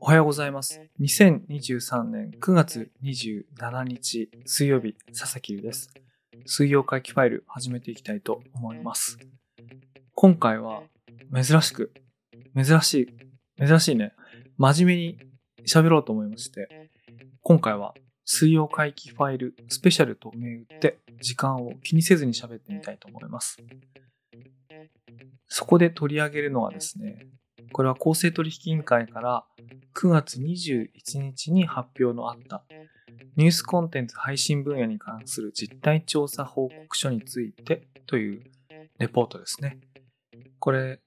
おはようございます。2023年9月27日水曜日、佐々木優です。水曜会期ファイル始めていきたいと思います。今回は珍しく、珍しい、珍しいね、真面目に喋ろうと思いまして、今回は水曜会期ファイルスペシャルと銘打って時間を気にせずに喋ってみたいと思います。そこで取り上げるのはですね、これは公正取引委員会から9月21日に発表のあったニュースコンテンツ配信分野に関する実態調査報告書についてというレポートですね。これ、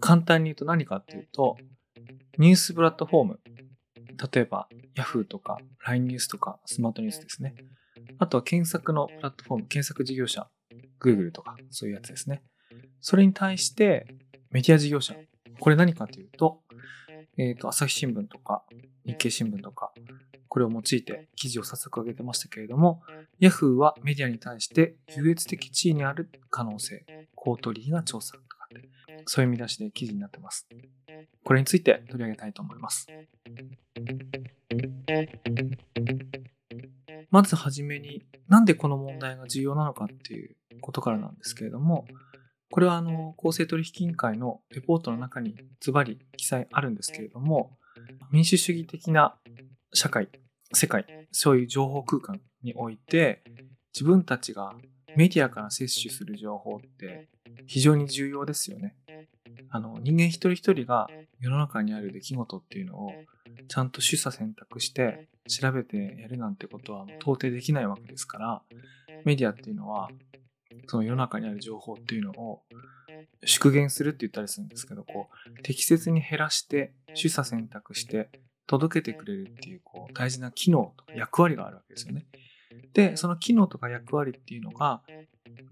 簡単に言うと何かっていうと、ニュースプラットフォーム、例えば Yahoo とか LINE ニュースとかスマートニュースですね。あとは検索のプラットフォーム、検索事業者、Google とかそういうやつですね。それに対してメディア事業者、これ何かというと、えっ、と、朝日新聞とか日経新聞とか、これを用いて記事を早速上げてましたけれども、Yahoo はメディアに対して優越的地位にある可能性、公取引が調査とかって、そういう見出しで記事になってます。これについて取り上げたいと思います。まずはじめに、なんでこの問題が重要なのかっていうことからなんですけれども、これはあの、公正取引委員会のレポートの中にズバリ記載あるんですけれども、民主主義的な社会、世界、そういう情報空間において、自分たちがメディアから摂取する情報って非常に重要ですよね。あの、人間一人一人が世の中にある出来事っていうのをちゃんと取捨選択して調べてやるなんてことは到底できないわけですから、メディアっていうのはその世の中にある情報っていうのを縮減するって言ったりするんですけど、こう、適切に減らして、取捨選択して、届けてくれるっていう、こう、大事な機能とか役割があるわけですよね。で、その機能とか役割っていうのが、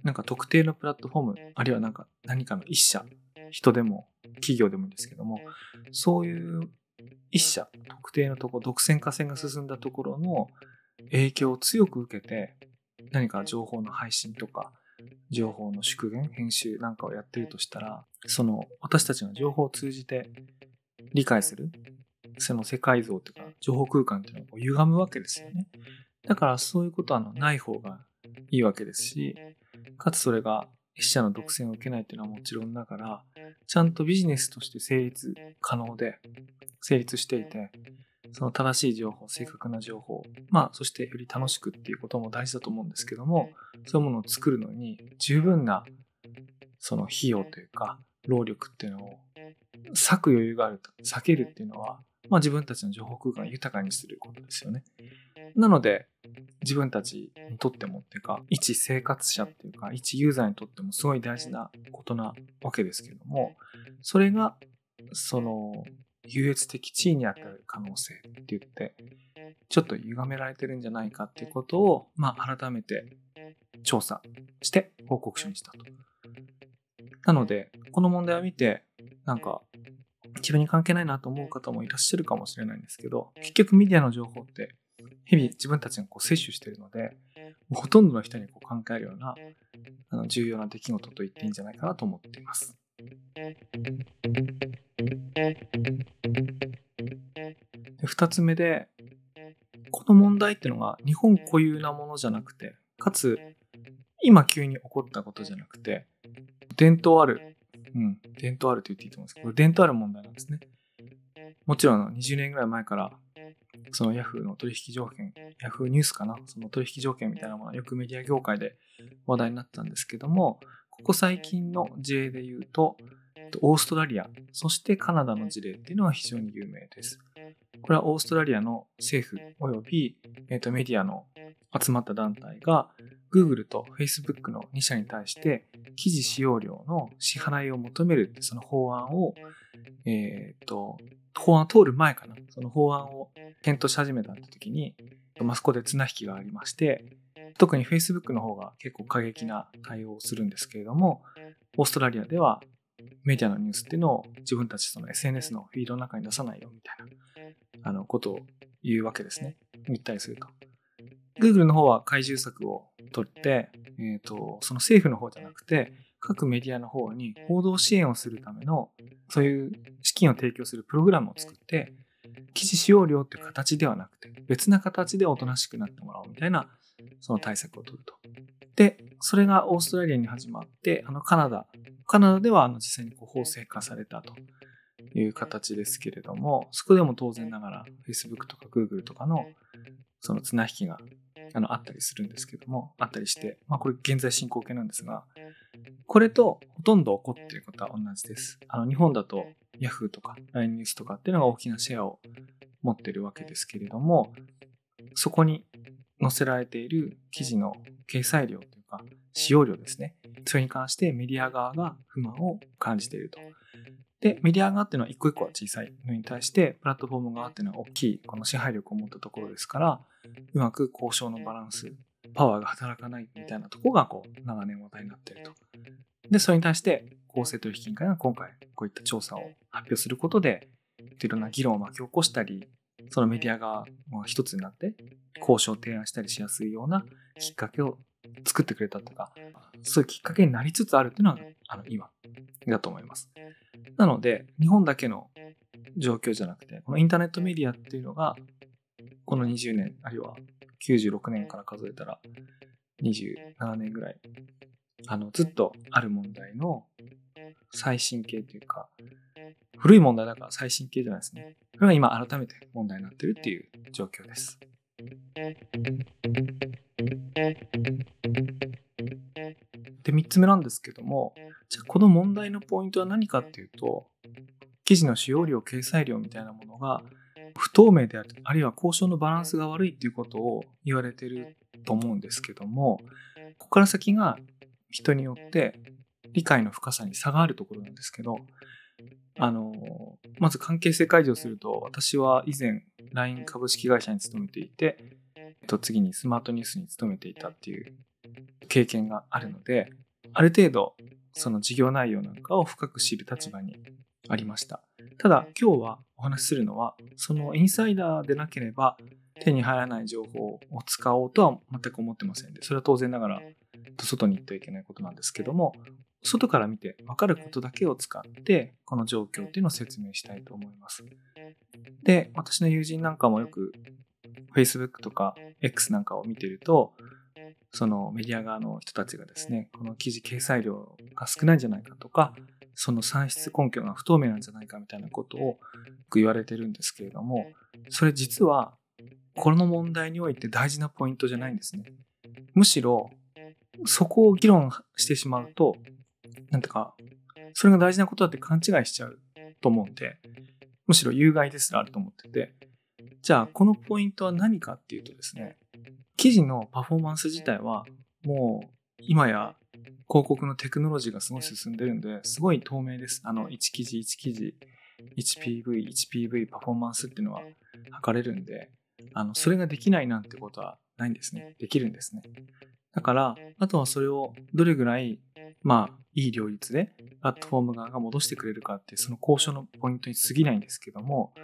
なんか特定のプラットフォーム、あるいはなんか何かの一社、人でも企業でもいいんですけども、そういう一社、特定のとこ、独占化戦が進んだところの影響を強く受けて、何か情報の配信とか、情報の縮減、編集なんかをやっているとしたら、その私たちが情報を通じて理解する、その世界像というか、情報空間っていうのを歪むわけですよね。だからそういうことはあのない方がいいわけですし、かつそれが一社の独占を受けないっていうのはもちろんながら、ちゃんとビジネスとして成立可能で、成立していて、その正しい情報、正確な情報、まあ、そしてより楽しくっていうことも大事だと思うんですけども、そういうものを作るのに十分なその費用というか、労力っていうのを割く余裕があると、避けるっていうのは、まあ自分たちの情報空間を豊かにすることですよね。なので、自分たちにとってもっていうか、一生活者っていうか、一ユーザーにとってもすごい大事なことなわけですけれども、それが、その、優越的地位にあたる可能性って言って、ちょっと歪められてるんじゃないかっていうことを、まあ改めて調査して報告書にしたと。なので、この問題を見て、なんか、自分に関係ないなと思う方もいらっしゃるかもしれないんですけど、結局メディアの情報って、日々自分たちがこう摂取しているので、ほとんどの人にこう関係あるようなあの重要な出来事と言っていいんじゃないかなと思っています。二つ目で、この問題っていうのが日本固有なものじゃなくて、かつ今急に起こったことじゃなくて、伝統ある、うん、伝統あると言っていいと思うんですけど、伝統ある問題なんですね。もちろん20年ぐらい前から、その Yahoo の取引条件、Yahoo ニュースかな、その取引条件みたいなものはよくメディア業界で話題になったんですけども、ここ最近の事例で言うと、オーストラリア、そしてカナダの事例っていうのが非常に有名です。これはオーストラリアの政府及び、えー、とメディアの集まった団体が Google と Facebook の2社に対して記事使用料の支払いを求めるその法案を、えっ、と、法案通る前かな、その法案を検討し始めたって時に、まあ、そこで綱引きがありまして、特に Facebook の方が結構過激な対応をするんですけれども、オーストラリアではメディアのニュースっていうのを自分たちその SNS のフィードの中に出さないよみたいなあのことを言うわけですね。言ったりすると。Google の方は怪獣策を取って、えっ、ー、と、その政府の方じゃなくて、各メディアの方に報道支援をするための、そういう資金を提供するプログラムを作って、記事使用料っていう形ではなくて、別な形でおとなしくなってもらおうみたいな、その対策を取ると。で、それがオーストラリアに始まって、あのカナダ、カナダではあの実際にこう法制化されたという形ですけれども、そこでも当然ながら Facebook とか Google とかのその綱引きがあのあったりするんですけども、あったりして、まあこれ現在進行形なんですが、これとほとんど起こっていることは同じです。あの日本だと Yahoo とか LINE ニュースとかっていうのが大きなシェアを持ってるわけですけれども、そこに載せられている記事の掲載量というか、使用量ですね。それに関してメディア側が不満を感じていると。で、メディア側っていうのは一個一個は小さいのに対して、プラットフォーム側っていうのは大きい、この支配力を持ったところですから、うまく交渉のバランス、パワーが働かないみたいなところが、こう、長年話題になっていると。で、それに対して、公正取引委員会が今回、こういった調査を発表することで、いろんな議論を巻き起こしたり、そのメディアが一つになって交渉を提案したりしやすいようなきっかけを作ってくれたとか、そういうきっかけになりつつあるっていうのは、あの、今だと思います。なので、日本だけの状況じゃなくて、このインターネットメディアっていうのが、この20年、あるいは96年から数えたら27年ぐらい、あの、ずっとある問題の最新形というか、古い問題だから最新形じゃないですね。これが今改めて問題になってるっていう状況です。で、3つ目なんですけども、じゃあこの問題のポイントは何かっていうと、記事の使用量、掲載量みたいなものが不透明である、あるいは交渉のバランスが悪いっていうことを言われてると思うんですけども、ここから先が人によって理解の深さに差があるところなんですけど、あの、まず関係性解除すると、私は以前 LINE 株式会社に勤めていて、えっと次にスマートニュースに勤めていたっていう経験があるので、ある程度その事業内容なんかを深く知る立場にありました。ただ今日はお話しするのは、そのインサイダーでなければ手に入らない情報を使おうとは全く思ってませんで、それは当然ながら外に行ってはいけないことなんですけども、外から見て分かることだけを使って、この状況っていうのを説明したいと思います。で、私の友人なんかもよく Facebook とか X なんかを見てると、そのメディア側の人たちがですね、この記事掲載量が少ないんじゃないかとか、その算出根拠が不透明なんじゃないかみたいなことを言われてるんですけれども、それ実はこの問題において大事なポイントじゃないんですね。むしろ、そこを議論してしまうと、なんてか、それが大事なことだって勘違いしちゃうと思うんで、むしろ有害ですらあると思ってて、じゃあこのポイントは何かっていうとですね、記事のパフォーマンス自体はもう今や広告のテクノロジーがすごい進んでるんで、すごい透明です。あの、1記事1記事、1PV、1PV パフォーマンスっていうのは測れるんで、あの、それができないなんてことはないんですね。できるんですね。だから、あとはそれをどれぐらい、まあ、いい両立で、プラットフォーム側が戻してくれるかって、その交渉のポイントに過ぎないんですけども、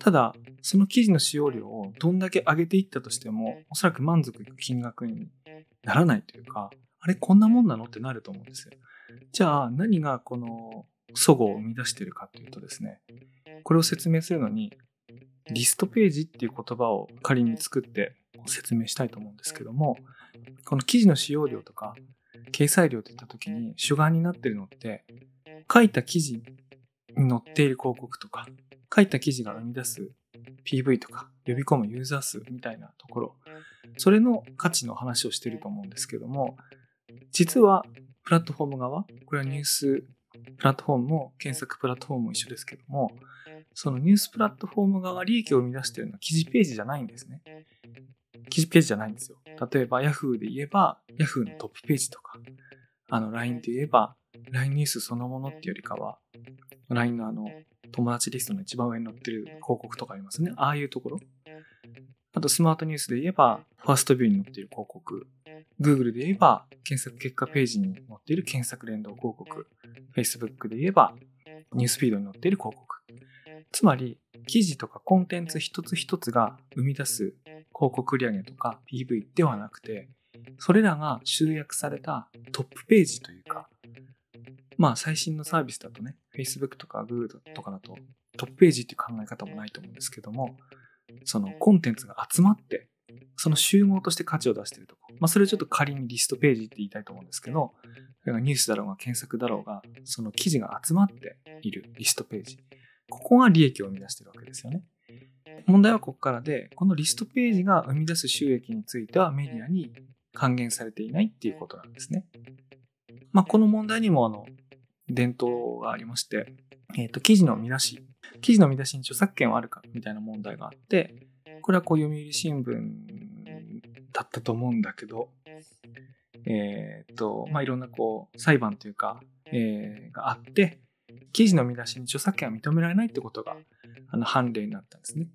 ただ、その記事の使用量をどんだけ上げていったとしても、おそらく満足いく金額にならないというか、あれ、こんなもんなのってなると思うんですよ。じゃあ、何がこの、齟齬を生み出しているかというとですね、これを説明するのに、リストページっていう言葉を仮に作って説明したいと思うんですけども、この記事の使用量とか、掲載量って言った時に主眼になってるのって、書いた記事に載っている広告とか、書いた記事が生み出す PV とか、呼び込むユーザー数みたいなところ、それの価値の話をしてると思うんですけども、実はプラットフォーム側、これはニュースプラットフォームも検索プラットフォームも一緒ですけども、そのニュースプラットフォーム側利益を生み出してるのは記事ページじゃないんですね。記事ページじゃないんですよ。例えば Yahoo で言えば Yahoo のトップページとか、あの LINE で言えば LINE ニュースそのものっていうよりかは、LINE のあの友達リストの一番上に載ってる広告とかありますね。ああいうところ。あとスマートニュースで言えば、ファーストビューに載っている広告。Google で言えば、検索結果ページに載っている検索連動広告。Facebook で言えば、ニュースフィードに載っている広告。つまり、記事とかコンテンツ一つ一つが生み出す広告売上とか PV ではなくて、それらが集約されたトップページというか、まあ最新のサービスだとね、Facebook とか Google とかだとトップページっていう考え方もないと思うんですけども、そのコンテンツが集まって、その集合として価値を出しているとこ。まあそれをちょっと仮にリストページって言いたいと思うんですけど、ニュースだろうが検索だろうが、その記事が集まっているリストページ。ここが利益を生み出しているわけですよね。問題はここからで、このリストページが生み出す収益についてはメディアに還元されていないっていうことなんですね。まあ、この問題にもあの、伝統がありまして、えっ、ー、と、記事の見出し、記事の見出しに著作権はあるかみたいな問題があって、これはこう読売新聞だったと思うんだけど、えっ、ー、と、まあ、いろんなこう、裁判というか、えー、があって、記事の見出しに著作権は認められないってことが、あの、判例になったんですね。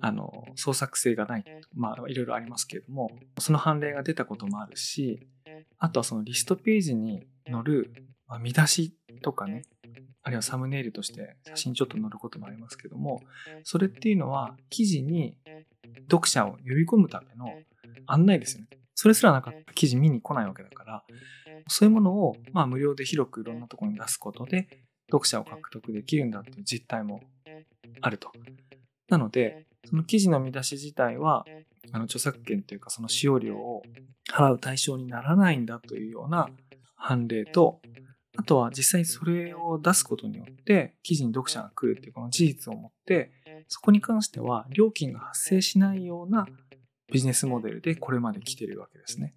あの、創作性がない。まあ、いろいろありますけれども、その判例が出たこともあるし、あとはそのリストページに載る、まあ、見出しとかね、あるいはサムネイルとして写真ちょっと載ることもありますけども、それっていうのは記事に読者を呼び込むための案内ですよね。それすらなかった記事見に来ないわけだから、そういうものをまあ無料で広くいろんなところに出すことで読者を獲得できるんだっていう実態もあると。なので、その記事の見出し自体は、あの著作権というかその使用料を払う対象にならないんだというような判例と、あとは実際それを出すことによって記事に読者が来るっていうこの事実を持って、そこに関しては料金が発生しないようなビジネスモデルでこれまで来てるわけですね。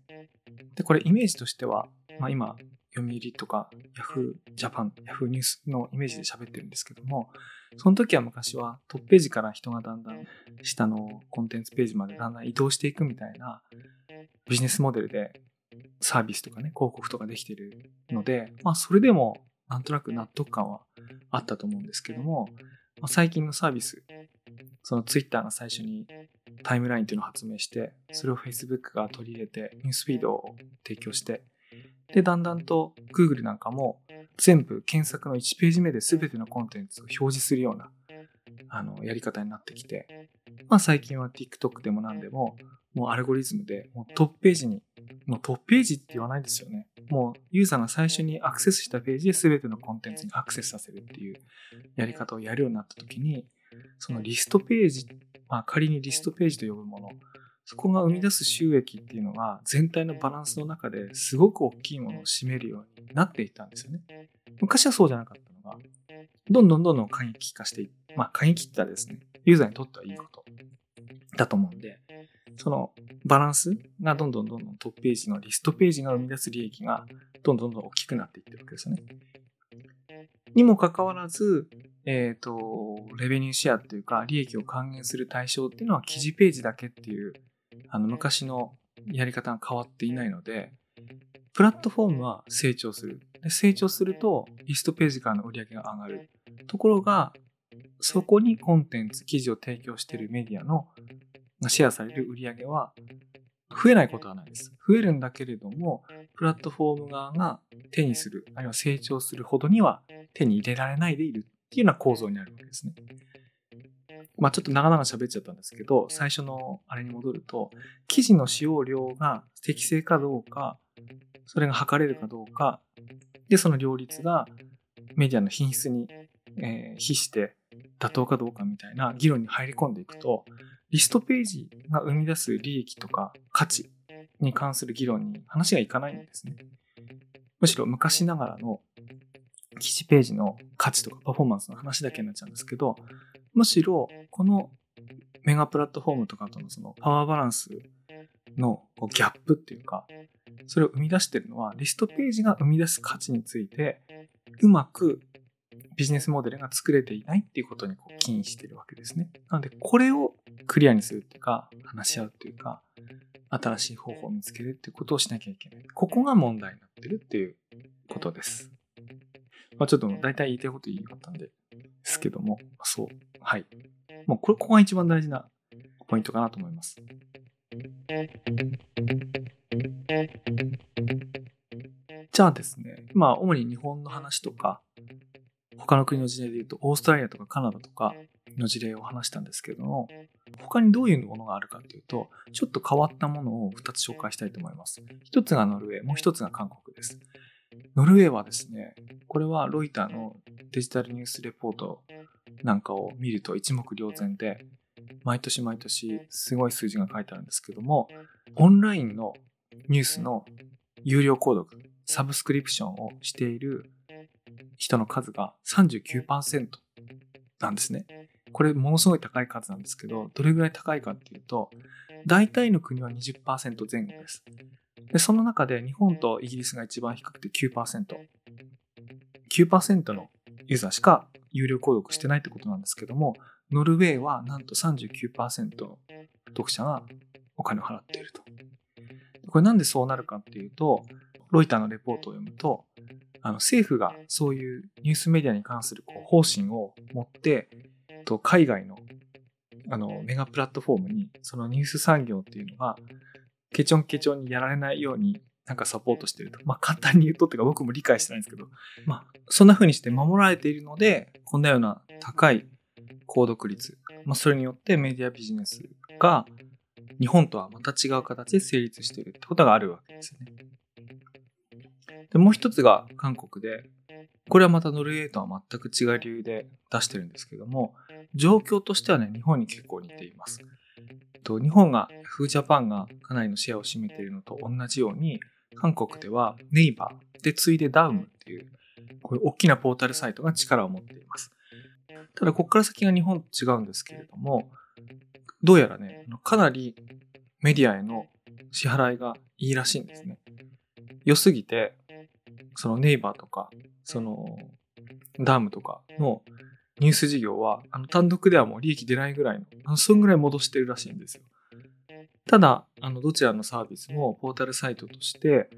で、これイメージとしては、まあ今、読売とか Yahoo Japan、Yahoo ニュースのイメージで喋ってるんですけども、その時は昔はトップページから人がだんだん下のコンテンツページまでだんだん移動していくみたいなビジネスモデルでサービスとかね、広告とかできてるので、まあそれでもなんとなく納得感はあったと思うんですけども、まあ、最近のサービス、そのツイッターが最初にタイムラインっていうのを発明して、それを Facebook が取り入れて、ニュースフィードを提供して、で、だんだんと Google なんかも全部検索の1ページ目で全てのコンテンツを表示するようなあのやり方になってきて、まあ最近は TikTok でも何でも、もうアルゴリズムでもうトップページに、もうトップページって言わないですよね。もうユーザーが最初にアクセスしたページで全てのコンテンツにアクセスさせるっていうやり方をやるようになった時に、そのリストページ、まあ仮にリストページと呼ぶもの、そこが生み出す収益っていうのが全体のバランスの中ですごく大きいものを占めるようになっていったんですよね。昔はそうじゃなかったのが、どんどんどんどん過激化していまあ過激って言ったらですね、ユーザーにとってはいいことだと思うんで、そのバランスがどんどんどんどんトップページのリストページが生み出す利益がどんどんどん大きくなっていってるわけですよね。にもかかわらず、えっ、ー、と、レベニューシェアっていうか、利益を還元する対象っていうのは記事ページだけっていうあの昔のやり方が変わっていないので、プラットフォームは成長する。で成長すると、リストページからの売り上げが上がる。ところが、そこにコンテンツ、記事を提供しているメディアのシェアされる売り上げは増えないことはないです。増えるんだけれども、プラットフォーム側が手にする、あるいは成長するほどには手に入れられないでいるっていうような構造になるわけですね。まあちょっと長々喋っちゃったんですけど、最初のあれに戻ると、記事の使用量が適正かどうか、それが測れるかどうか、で、その両立がメディアの品質に、えー、比して妥当かどうかみたいな議論に入り込んでいくと、リストページが生み出す利益とか価値に関する議論に話がいかないんですね。むしろ昔ながらの記事ページの価値とかパフォーマンスの話だけになっちゃうんですけど、むしろこのメガプラットフォームとかとのそのパワーバランスのギャップっていうか、それを生み出してるのはリストページが生み出す価値についてうまくビジネスモデルが作れていないっていうことにこう起因してるわけですね。なのでこれをクリアにするっていうか話し合うっていうか新しい方法を見つけるっていうことをしなきゃいけない。ここが問題になってるっていうことです。まあちょっと大体言いたいこと言いかったんで、ですけども、そう。はい。もうこれ、ここが一番大事なポイントかなと思います。じゃあですね、まあ主に日本の話とか、他の国の事例で言うと、オーストラリアとかカナダとか、の事例を話したんですけども、他にどういうものがあるかというと、ちょっと変わったものを2つ紹介したいと思います。1つがノルウェー、もう1つが韓国です。ノルウェーはですね、これはロイターのデジタルニュースレポートなんかを見ると一目瞭然で、毎年毎年すごい数字が書いてあるんですけども、オンラインのニュースの有料購読、サブスクリプションをしている人の数が39%なんですね。これものすごい高い数なんですけど、どれぐらい高いかっていうと、大体の国は20%前後です。で、その中で日本とイギリスが一番低くて9%。9%のユーザーしか有料購読してないってことなんですけども、ノルウェーはなんと39%の読者がお金を払っていると。これなんでそうなるかっていうと、ロイターのレポートを読むと、あの政府がそういうニュースメディアに関するこう方針を持って、と海外のあのメガプラットフォームにそのニュース産業っていうのがケチョンケチョンにやられないようになんかサポートしてると。まあ簡単に言うとっていうか僕も理解してないんですけど、まあそんな風にして守られているので、こんなような高い購読率、まあそれによってメディアビジネスが日本とはまた違う形で成立しているってことがあるわけですよね。で、もう一つが韓国で、これはまたノルウェーとは全く違う理由で出してるんですけども、状況としてはね、日本に結構似ています。と日本が、フージャパンがかなりのシェアを占めているのと同じように、韓国ではネイバーで次いでダウムっていう、こういう大きなポータルサイトが力を持っています。ただ、ここから先が日本と違うんですけれども、どうやらね、かなりメディアへの支払いがいいらしいんですね。良すぎて、そのネイバーとか、そのダームとかのニュース事業は、あの単独ではもう利益出ないぐらいの、あのそんぐらい戻してるらしいんですよ。ただ、あの、どちらのサービスもポータルサイトとして、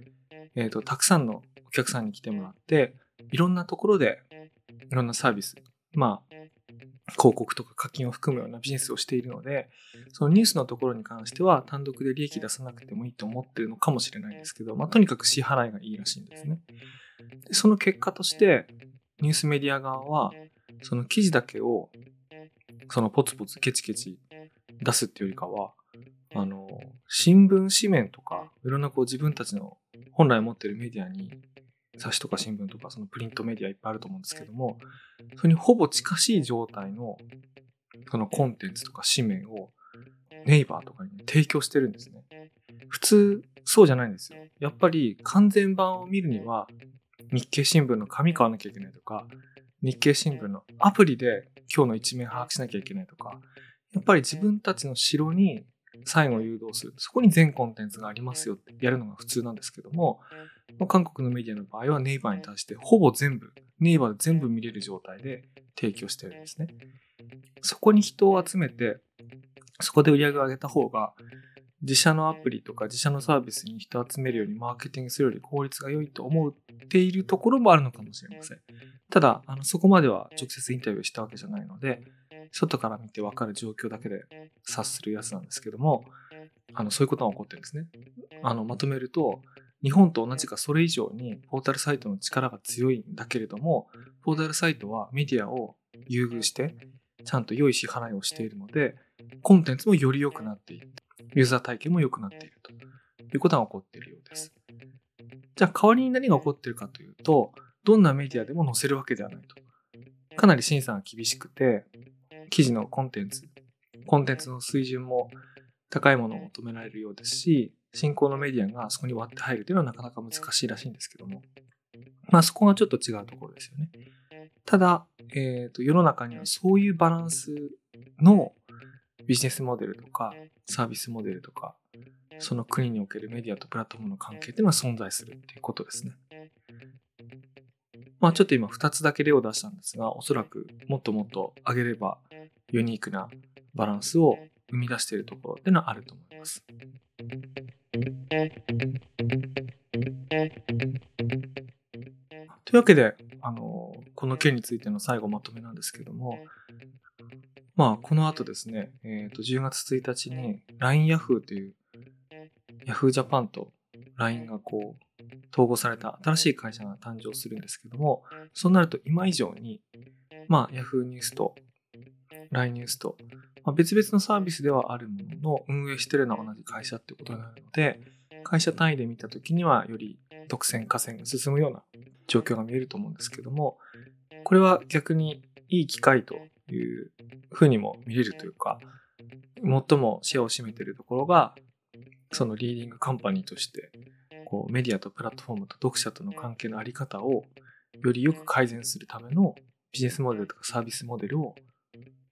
えっ、ー、と、たくさんのお客さんに来てもらって、いろんなところで、いろんなサービス、まあ、広告とか課金を含むようなビジネスをしているので、そのニュースのところに関しては単独で利益出さなくてもいいと思ってるのかもしれないんですけど、まあ、とにかく支払いがいいらしいんですね。でその結果として、ニュースメディア側は、その記事だけを、そのポツポツケチケチ出すっていうよりかは、あの、新聞紙面とか、いろんなこう自分たちの本来持ってるメディアに、雑誌とか新聞とか、そのプリントメディアいっぱいあると思うんですけども、それにほぼ近しい状態の、そのコンテンツとか紙面を、ネイバーとかに、提供してるんですね。普通、そうじゃないんですよ。やっぱり完全版を見るには、日経新聞の紙買わなきゃいけないとか、日経新聞のアプリで今日の一面把握しなきゃいけないとか、やっぱり自分たちの城に最後誘導する。そこに全コンテンツがありますよってやるのが普通なんですけども、韓国のメディアの場合はネイバーに対してほぼ全部、ネイバーで全部見れる状態で提供してるんですね。そこに人を集めて、そこで売り上げを上げた方が、自社のアプリとか自社のサービスに人を集めるよりマーケティングするより効率が良いと思っているところもあるのかもしれません。ただ、あのそこまでは直接インタビューしたわけじゃないので、外から見てわかる状況だけで察するやつなんですけども、あのそういうことが起こってるんですね。あのまとめると、日本と同じかそれ以上にポータルサイトの力が強いんだけれども、ポータルサイトはメディアを優遇して、ちゃんと良い支払いをしているので、コンテンツもより良くなっている。ユーザー体験も良くなっているということが起こっているようです。じゃあ代わりに何が起こっているかというと、どんなメディアでも載せるわけではないと。かなり審査が厳しくて、記事のコンテンツ、コンテンツの水準も高いものを求められるようですし、新興のメディアがそこに割って入るというのはなかなか難しいらしいんですけども、まあそこがちょっと違うところですよね。ただ、えーと、世の中にはそういうバランスのビジネスモデルとかサービスモデルとか、その国におけるメディアとプラットフォームの関係っていうのは存在するっていうことですね。まあちょっと今2つだけ例を出したんですが、おそらくもっともっと上げればユニークなバランスを生み出しているところっていうのはあると思います。というわけで、あの、この件についての最後まとめなんですけども、まあ、この後ですね、えっ、ー、と、10月1日に LINE Yahoo という Yahoo Japan と LINE がこう、統合された新しい会社が誕生するんですけども、そうなると今以上に、まあ、Yahoo ニュースと LINE ニュースと、まあ、別々のサービスではあるものの運営してるのは同じ会社ってことになるので、会社単位で見た時にはより独占河川が進むような状況が見えると思うんですけども、これは逆にいい機会というふうにも見れるというか、最もシェアを占めているところが、そのリーディングカンパニーとして、こうメディアとプラットフォームと読者との関係のあり方をよりよく改善するためのビジネスモデルとかサービスモデルを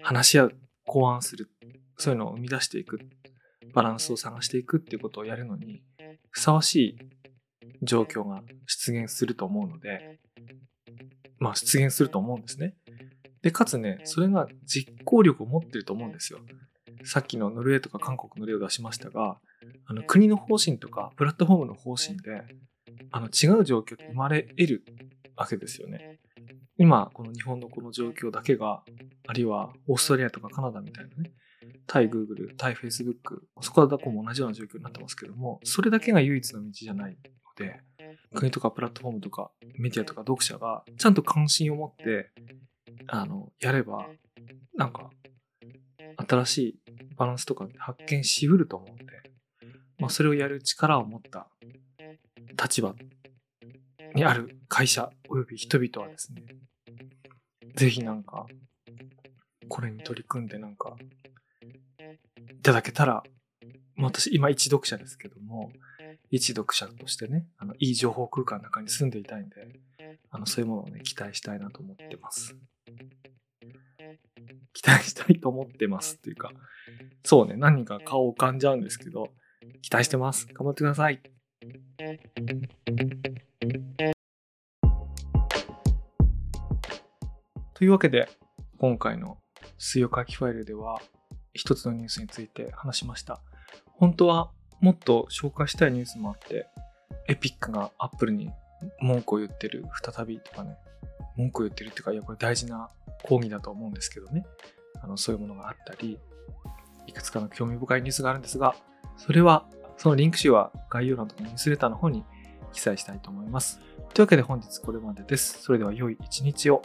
話し合う、考案する、そういうのを生み出していく、バランスを探していくっていうことをやるのに、ふさわしい状況が出現すると思うので、まあ出現すると思うんですね。で、かつね、それが実行力を持ってると思うんですよ。さっきのノルウェーとか韓国の例を出しましたが、あの国の方針とかプラットフォームの方針で、あの違う状況って生まれ得るわけですよね。今、この日本のこの状況だけが、あるいはオーストラリアとかカナダみたいなね、対 Google、対 Facebook、そこはどこも同じような状況になってますけども、それだけが唯一の道じゃないので、国とかプラットフォームとかメディアとか読者がちゃんと関心を持って、あの、やれば、なんか、新しいバランスとか発見しうると思うんで、まあ、それをやる力を持った立場にある会社及び人々はですね、ぜひなんか、これに取り組んでなんか、いただけたら、私今一読者ですけども、一読者としてね、あの、いい情報空間の中に住んでいたいんで、あの、そういうものをね、期待したいなと思ってます。期待したいと思ってますっていうか、そうね、何か顔を浮かんじゃうんですけど、期待してます。頑張ってください。というわけで、今回の水曜書きファイルでは、一つのニュースについて話しました。本当はもっと紹介したいニュースもあって、エピックがアップルに文句を言ってる、再びとかね、文句を言ってるっていうか、いや、これ大事な講義だと思うんですけどね。あの、そういうものがあったり、いくつかの興味深いニュースがあるんですが、それは、そのリンク集は概要欄とかニュースレターの方に記載したいと思います。というわけで本日これまでです。それでは良い一日を。